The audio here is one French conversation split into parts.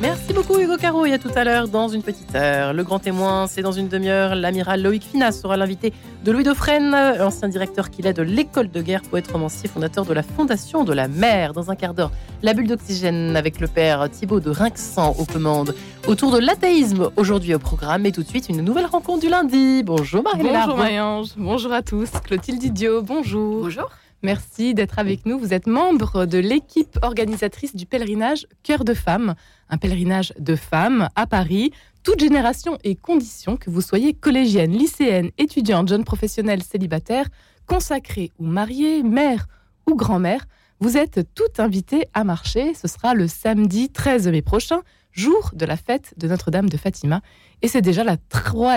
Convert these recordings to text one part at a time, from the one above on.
Merci beaucoup Hugo Caro et à tout à l'heure dans une petite heure. Le grand témoin, c'est dans une demi-heure. L'amiral Loïc Finas sera l'invité de Louis Dauphren, ancien directeur qu'il est de l'école de guerre, poète romancier, fondateur de la Fondation de la mer. Dans un quart d'heure, la bulle d'oxygène avec le père Thibaut de Rinxan aux commandes. Autour de l'athéisme aujourd'hui au programme et tout de suite une nouvelle rencontre du lundi. Bonjour marie Bonjour Mayange, bonjour à tous. Clotilde Idiot, bonjour. Bonjour. Merci d'être avec nous. Vous êtes membre de l'équipe organisatrice du pèlerinage Cœur de Femmes, un pèlerinage de femmes à Paris, toute génération et conditions, que vous soyez collégienne, lycéenne, étudiante, jeune professionnelle, célibataire, consacrée ou mariée, mère ou grand-mère. Vous êtes toutes invitées à marcher. Ce sera le samedi 13 mai prochain, jour de la fête de Notre-Dame de Fatima. Et c'est déjà la,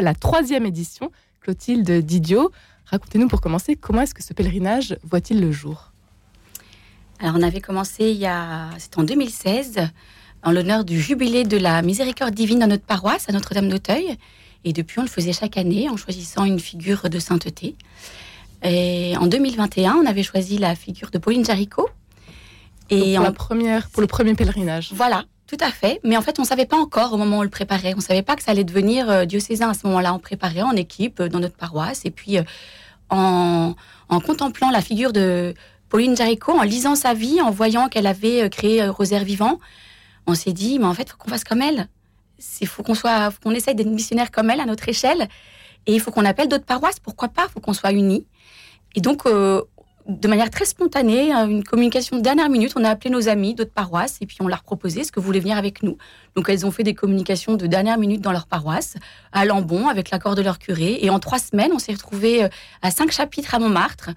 la troisième édition. Clotilde Didio, Racontez-nous pour commencer, comment est-ce que ce pèlerinage voit-il le jour? Alors on avait commencé il y a, c'était en 2016, en l'honneur du jubilé de la miséricorde divine dans notre paroisse, à Notre-Dame d'Auteuil. Et depuis, on le faisait chaque année en choisissant une figure de sainteté. Et en 2021, on avait choisi la figure de Pauline Jaricot. Et pour, la première, pour le premier pèlerinage. Voilà, tout à fait. Mais en fait, on ne savait pas encore au moment où on le préparait. On ne savait pas que ça allait devenir euh, diocésain à ce moment-là. On préparait en équipe euh, dans notre paroisse. Et puis, euh, en, contemplant la figure de Pauline Jaricot, en lisant sa vie, en voyant qu'elle avait créé Rosaire Vivant, on s'est dit, mais en fait, il faut qu'on fasse comme elle. Il faut qu'on soit, qu'on essaye d'être missionnaire comme elle à notre échelle. Et il faut qu'on appelle d'autres paroisses. Pourquoi pas? Il faut qu'on soit unis. Et donc, de manière très spontanée, hein, une communication de dernière minute. On a appelé nos amis d'autres paroisses et puis on leur proposé ce que vous voulez venir avec nous. Donc elles ont fait des communications de dernière minute dans leur paroisse, à Lambon, avec l'accord de leur curé. Et en trois semaines, on s'est retrouvés euh, à cinq chapitres à Montmartre.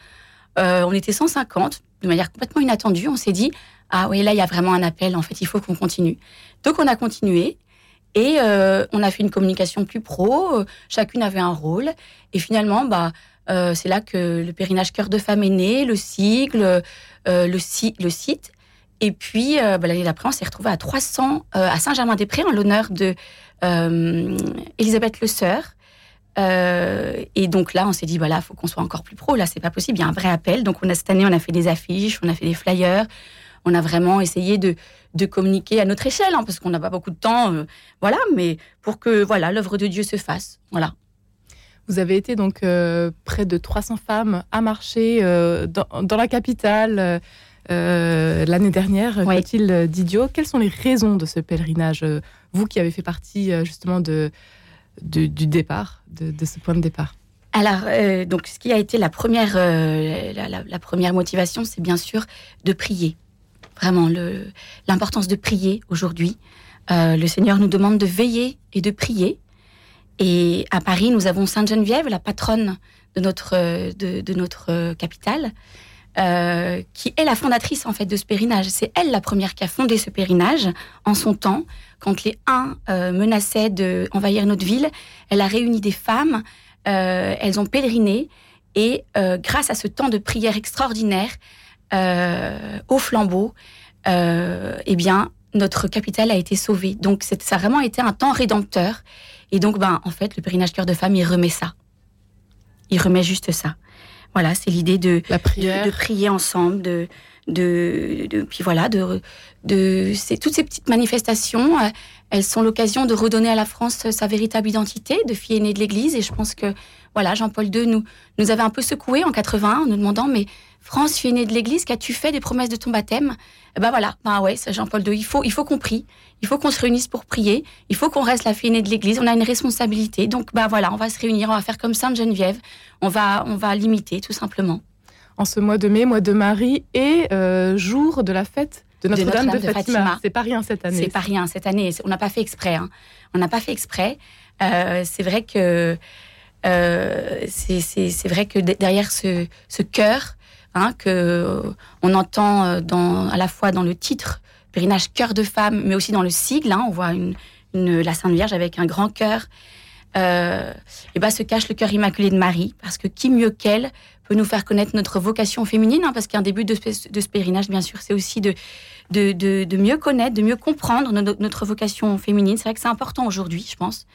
Euh, on était 150, de manière complètement inattendue. On s'est dit, ah oui, là, il y a vraiment un appel. En fait, il faut qu'on continue. Donc on a continué. Et euh, on a fait une communication plus pro, chacune avait un rôle. Et finalement, bah, euh, c'est là que le périnage cœur de femme est né, le sigle, euh, le, site. Et puis, euh, bah, l'année d'après, on s'est retrouvé à 300 à Saint-Germain-des-Prés en l'honneur de Elisabeth Le Sœur. et donc là, on s'est dit, voilà, il faut qu'on soit encore plus pro. Là, c'est pas possible. Il y a un vrai appel. Donc, on a cette année, on a fait des affiches, on a fait des flyers. On a vraiment essayé de, de communiquer à notre échelle, hein, parce qu'on n'a pas beaucoup de temps, voilà. Mais pour que voilà, l'œuvre de Dieu se fasse, voilà. Vous avez été donc euh, près de 300 femmes à marcher euh, dans, la capitale euh, l'année dernière, oui. Clotilde Didio. Quelles sont les raisons de ce pèlerinage Vous qui avez fait partie justement de, du départ, de, ce point de départ? Alors, donc, ce qui a été la première, la, première motivation, c'est bien sûr de prier. Vraiment, l'importance de prier aujourd'hui. le Seigneur nous demande de veiller et de prier et à Paris, nous avons Sainte Geneviève, la patronne de notre, de, notre capitale, euh, qui est la fondatrice en fait de ce pèlerinage. C'est elle la première qui a fondé ce pèlerinage en son temps, quand les Huns euh, menaçaient d'envahir notre ville. Elle a réuni des femmes, euh, elles ont pèleriné, et grâce à ce temps de prière extraordinaire, au flambeau, eh bien, notre capitale a été sauvée. Donc, ça a vraiment été un temps rédempteur. Et donc, ben, en fait, le pèlerinage cœur de femme, il remet ça. Il remet juste ça. Voilà, c'est l'idée de, de, prier ensemble, de, de, de, puis voilà, de, de, c'est toutes ces petites manifestations, euh, elles sont l'occasion de redonner à la France sa véritable identité de fille aînée de l'Église. Et je pense que voilà, Jean-Paul II nous nous avait un peu secoué en 81 en nous demandant mais France, fille aînée de l'Église, qu'as-tu fait des promesses de ton baptême? Eh Ben voilà, ben ouais, c'est Jean-Paul II. Il faut, il faut qu'on prie, il faut qu'on se réunisse pour prier, il faut qu'on reste la fille aînée de l'Église. On a une responsabilité, donc ben voilà, on va se réunir, on va faire comme Sainte Geneviève, on va, on va l'imiter tout simplement. En ce mois de mai, mois de Marie et euh, jour de la fête de Notre-Dame de, Fatima. C'est pas rien cette année. C'est pas rien cette année. On n'a pas fait exprès. Hein. On n'a pas fait exprès. Euh, c'est vrai que euh, c'est vrai que derrière ce, ce cœur, hein, que on entend euh, à la fois dans le titre pèlerinage cœur de femme, mais aussi dans le sigle. Hein, on voit la Sainte Vierge avec un grand cœur. Euh, et ben se cache le cœur immaculé de Marie, parce que qui mieux qu'elle peut nous faire connaître notre vocation féminine, hein, parce qu'un début de, de ce pèlerinage, bien sûr, c'est aussi de, mieux connaître, de mieux comprendre notre, vocation féminine. C'est vrai que c'est important aujourd'hui, je pense,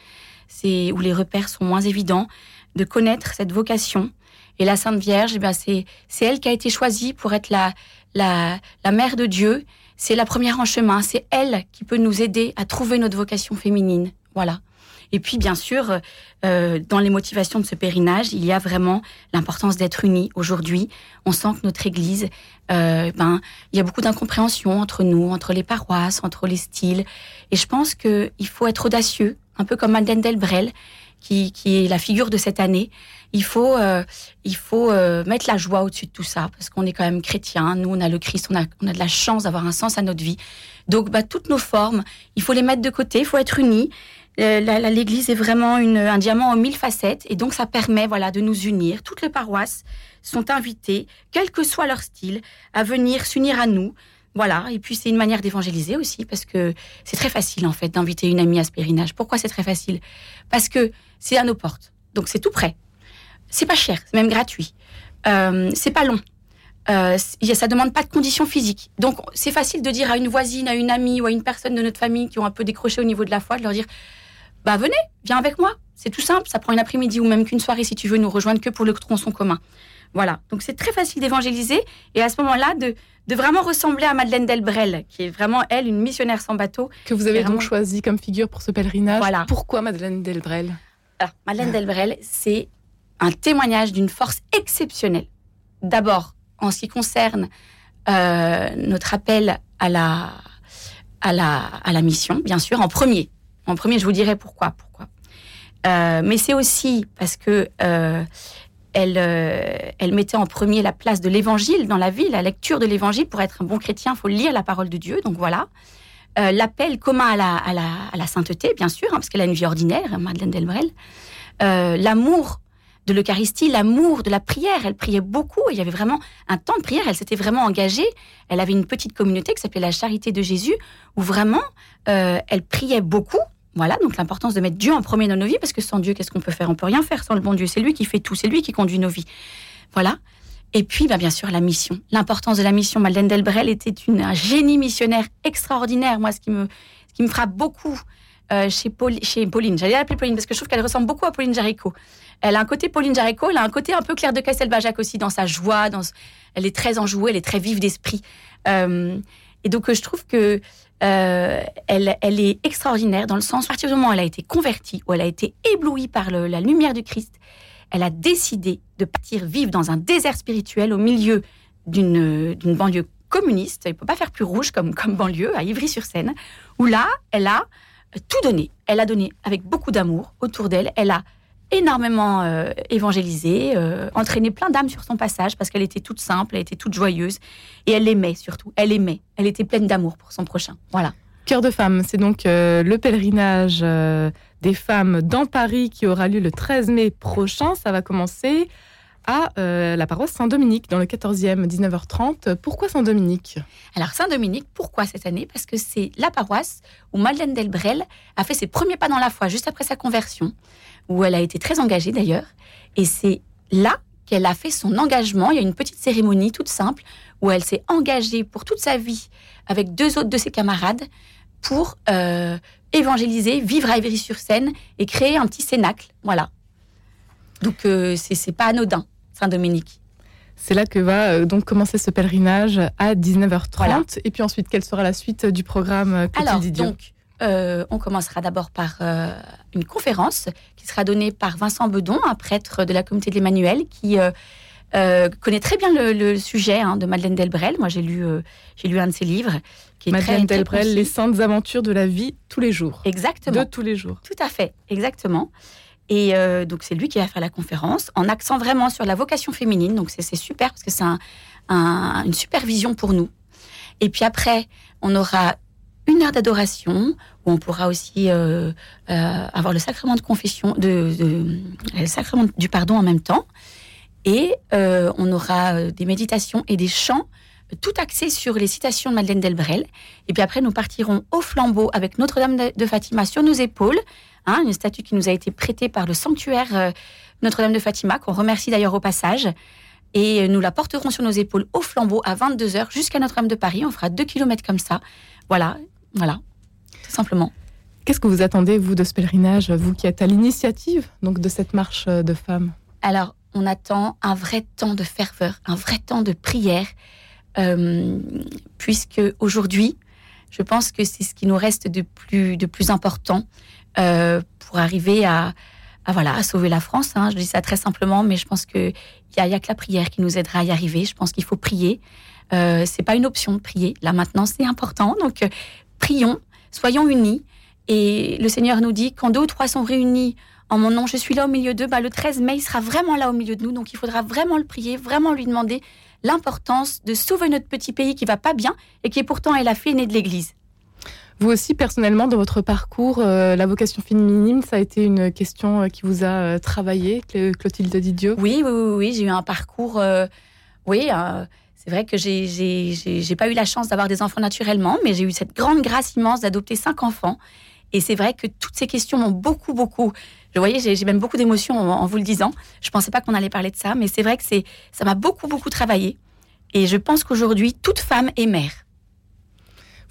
où les repères sont moins évidents, de connaître cette vocation et la Sainte Vierge, eh c'est elle qui a été choisie pour être la mère de Dieu. c'est la première en chemin. C'est elle qui peut nous aider à trouver notre vocation féminine. Voilà. Et puis, bien sûr, euh, dans les motivations de ce pèlerinage, il y a vraiment l'importance d'être unis. Aujourd'hui, on sent que notre Église, euh, ben, il y a beaucoup d'incompréhension entre nous, entre les paroisses, entre les styles. Et je pense qu'il faut être audacieux, un peu comme Madeleine Delbrel, qui, qui est la figure de cette année. Il faut, euh, il faut euh, mettre la joie au-dessus de tout ça, parce qu'on est quand même chrétien. Nous, on a le Christ, on a, on a de la chance d'avoir un sens à notre vie. Donc, bah, toutes nos formes, il faut les mettre de côté, il faut être unis. Euh, L'Église est vraiment une, un diamant aux mille facettes et donc ça permet voilà de nous unir. Toutes les paroisses sont invitées, quel que soit leur style, à venir s'unir à nous. Voilà, et puis c'est une manière d'évangéliser aussi parce que c'est très facile en fait d'inviter une amie à ce pèlerinage. Pourquoi c'est très facile? Parce que c'est à nos portes, donc c'est tout prêt. C'est pas cher, c'est même gratuit. Euh, c'est pas long. Euh, ça demande pas de conditions physiques. Donc c'est facile de dire à une voisine, à une amie ou à une personne de notre famille qui ont un peu décroché au niveau de la foi, de leur dire bah venez, viens avec moi. C'est tout simple, ça prend une après-midi ou même qu'une soirée si tu veux nous rejoindre que pour le tronçon commun. Voilà, donc c'est très facile d'évangéliser et à ce moment-là de, de vraiment ressembler à Madeleine Delbrel, qui est vraiment, elle, une missionnaire sans bateau. Que vous avez donc choisi comme figure pour ce pèlerinage. Voilà. Pourquoi Madeleine Delbrel? Alors, Madeleine Delbrel, c'est un témoignage d'une force exceptionnelle. D'abord, en ce qui concerne euh, notre appel à la, à, la, à la mission, bien sûr, en premier. En premier, je vous dirai pourquoi. pourquoi. Euh, mais c'est aussi parce que euh, elle, euh, elle mettait en premier la place de l'évangile dans la vie, la lecture de l'évangile. Pour être un bon chrétien, il faut lire la parole de Dieu. Donc voilà. L'appel commun à la, sainteté, bien sûr, hein, parce qu'elle a une vie ordinaire, Madeleine Delbrel. L'amour de l'Eucharistie, l'amour de la prière. Elle priait beaucoup. Il y avait vraiment un temps de prière. Elle s'était vraiment engagée. Elle avait une petite communauté qui s'appelait la Charité de Jésus, où vraiment elle priait beaucoup. Voilà, donc l'importance de mettre Dieu en premier dans nos vies, parce que sans Dieu, qu'est-ce qu'on peut faire? On peut rien faire sans le bon Dieu. C'est lui qui fait tout, c'est lui qui conduit nos vies. Voilà. Et puis, bah, bien sûr, la mission. L'importance de la mission. Madeleine Delbrel était une, un génie missionnaire extraordinaire. Moi, ce qui me, qui me frappe beaucoup euh, chez, Pauline, j'allais l'appeler Pauline parce que je trouve qu'elle ressemble beaucoup à Pauline Jaricot. Elle a un côté Pauline Jaricot, elle a un côté un peu Claire de Castelbajac aussi dans sa joie. Dans, elle est très enjouée, elle est très vive d'esprit. Euh, et donc, je trouve que euh, elle, elle, est extraordinaire dans le sens, à partir du moment où elle a été convertie, où elle a été éblouie par la lumière du Christ, elle a décidé de partir vivre dans un désert spirituel au milieu d'une banlieue communiste. Il ne peut pas faire plus rouge comme, comme banlieue, à Ivry-sur-Seine, où là, elle a tout donné. Elle a donné avec beaucoup d'amour autour d'elle. Elle a énormément euh, évangélisé, euh, entraîné plein d'âmes sur son passage parce qu'elle était toute simple, elle était toute joyeuse et elle aimait surtout. Elle aimait. Elle était pleine d'amour pour son prochain. Voilà. Cœur de femme, c'est donc euh, le pèlerinage des femmes dans Paris qui aura lieu le 13 mai prochain. Ça va commencer à la paroisse Saint-Dominique dans le 14e, 19h30. Pourquoi Saint-Dominique? Alors Saint-Dominique, pourquoi cette année? Parce que c'est la paroisse où Madeleine Delbrel a fait ses premiers pas dans la foi juste après sa conversion où elle a été très engagée d'ailleurs. Et c'est là qu'elle a fait son engagement. Il y a une petite cérémonie toute simple où elle s'est engagée pour toute sa vie avec deux autres de ses camarades pour euh, évangéliser, vivre à Ivry-sur-Seine et créer un petit cénacle. Voilà. Donc euh, c'est pas anodin, Saint-Dominique. C'est là que va euh, donc commencer ce pèlerinage à 19h30. Et puis ensuite, quelle sera la suite du programme Alors, donc, euh, on commencera d'abord par euh, une conférence qui sera donnée par Vincent Bedon, un prêtre de la communauté de l'Emmanuel, qui euh, connaît très bien le, sujet hein, de Madeleine Delbrel. Moi, j'ai lu, j'ai lu un de ses livres. Qui est Madeleine Delbrel, Les saintes aventures de la vie tous les jours. Exactement. De tous les jours. Tout à fait, exactement. Et donc, c'est lui qui va faire la conférence en accent vraiment sur la vocation féminine. Donc, c'est super parce que c'est une super vision pour nous. Et puis après, on aura une heure d'adoration où on pourra aussi euh, euh, avoir le sacrement de confession, le sacrement du pardon en même temps. Et euh, on aura des méditations et des chants, tout axés sur les citations de Madeleine Delbrel. Et puis après, nous partirons au flambeau avec Notre-Dame de Fatima sur nos épaules, hein, une statue qui nous a été prêtée par le sanctuaire Notre-Dame de Fatima, qu'on remercie d'ailleurs au passage. Et nous la porterons sur nos épaules au flambeau à 22h jusqu'à Notre-Dame de Paris. On fera deux kilomètres comme ça. Voilà, voilà, tout simplement. Qu'est-ce que vous attendez, vous, de ce pèlerinage, vous qui êtes à l'initiative donc de cette marche de femmes? Alors, on attend un vrai temps de ferveur, un vrai temps de prière, euh, puisque aujourd'hui, Je pense que c'est ce qui nous reste de plus, de plus important euh, pour arriver à, à, voilà, à sauver la France. Hein. Je dis ça très simplement, mais je pense qu'il n'y a, y a que la prière qui nous aidera à y arriver. Je pense qu'il faut prier. Euh, c'est pas une option de prier. Là maintenant, c'est important. Donc, euh, prions, soyons unis. Et le Seigneur nous dit quand deux ou trois sont réunis en mon nom, je suis là au milieu d'eux. Bah, le 13 mai, il sera vraiment là au milieu de nous. Donc, il faudra vraiment le prier, vraiment lui demander l'importance de sauver notre petit pays qui va pas bien et qui est pourtant est la fille née de l'Église. Vous aussi, personnellement, dans votre parcours, euh, la vocation féminine, ça a été une question euh, qui vous a euh, travaillé, Clotilde Didio? Oui, oui, oui, oui j'ai eu un parcours. Oui, c'est vrai que j'ai, pas eu la chance d'avoir des enfants naturellement, mais j'ai eu cette grande grâce immense d'adopter cinq enfants. Et c'est vrai que toutes ces questions m'ont beaucoup, beaucoup. Je voyais, j'ai, même beaucoup d'émotions en, en vous le disant. Je pensais pas qu'on allait parler de ça, mais c'est vrai que c'est, ça m'a beaucoup, beaucoup travaillé. Et je pense qu'aujourd'hui, toute femme est mère.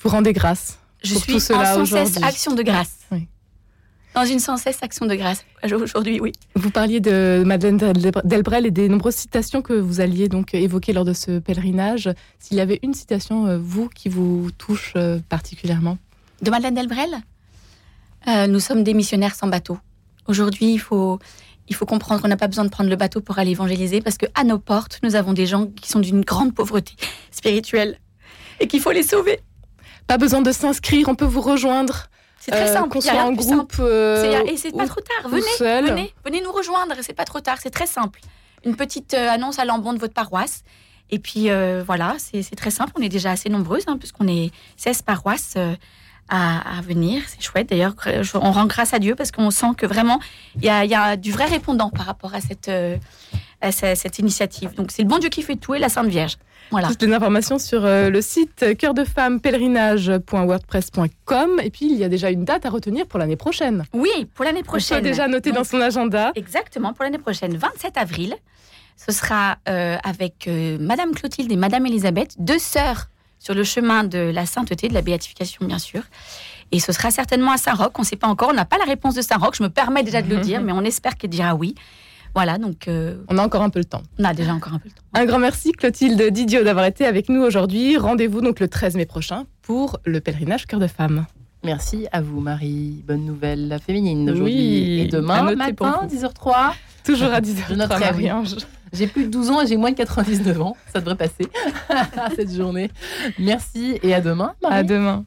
Vous rendez grâce Je pour suis tout cela en sans cesse action de grâce. Oui. Dans une sans cesse action de grâce. Aujourd'hui, oui. Vous parliez de Madeleine Del- Delbrel et des nombreuses citations que vous alliez donc évoquer lors de ce pèlerinage. S'il y avait une citation, euh, vous, qui vous touche euh, particulièrement? De Madeleine Delbrel? Euh, Nous sommes des missionnaires sans bateau. Aujourd'hui, il faut, il faut comprendre qu'on n'a pas besoin de prendre le bateau pour aller évangéliser parce qu'à nos portes, nous avons des gens qui sont d'une grande pauvreté spirituelle et qu'il faut les sauver. Pas besoin de s'inscrire, on peut vous rejoindre. C'est très euh, simple. Il y a en plus groupe. euh, simple. C'est- et c'est pas trop tard. Venez, venez, venez nous rejoindre. C'est pas trop tard. C'est très simple. Une petite euh, annonce à l'embon de votre paroisse. Et puis euh, voilà, c'est très simple. On est déjà assez nombreuses, hein, puisqu'on est 16 paroisses euh, à, à venir. C'est chouette. D'ailleurs, on rend grâce à Dieu parce qu'on sent que vraiment, il y y a du vrai répondant par rapport à cette, euh, à ce- cette initiative. Donc c'est le bon Dieu qui fait tout et la Sainte Vierge. Voilà. Toutes les informations sur euh, le site cœur de femme pèlerinage.wordpress.com. Et puis, il y a déjà une date à retenir pour l'année prochaine. Oui, pour l'année On peut prochaine. déjà noter Donc, dans son agenda. Exactement, pour l'année prochaine, 27 avril. Ce sera euh, avec euh, Madame Clotilde et Madame Elisabeth, deux sœurs sur le chemin de la sainteté, de la béatification, bien sûr. Et ce sera certainement à Saint-Roch. On ne sait pas encore, on n'a pas la réponse de Saint-Roch. Je me permets déjà de le dire, mais on espère qu'elle dira oui. Voilà, donc euh, On a encore un peu le temps. on a déjà encore un peu le temps. Un grand merci Clotilde Didio d'avoir été avec nous aujourd'hui. Rendez-vous donc le 13 mai prochain pour le pèlerinage cœur de femme. Merci à vous, Marie. Bonne nouvelle féminine Oui, aujourd'hui. et demain matin, vous. 10h03. Toujours à Je 10h. noterai, oui. Marie-Ange. J'ai plus de 12 ans et j'ai moins de 99 ans. Ça devrait passer cette journée. Merci et à demain. Marie. À demain.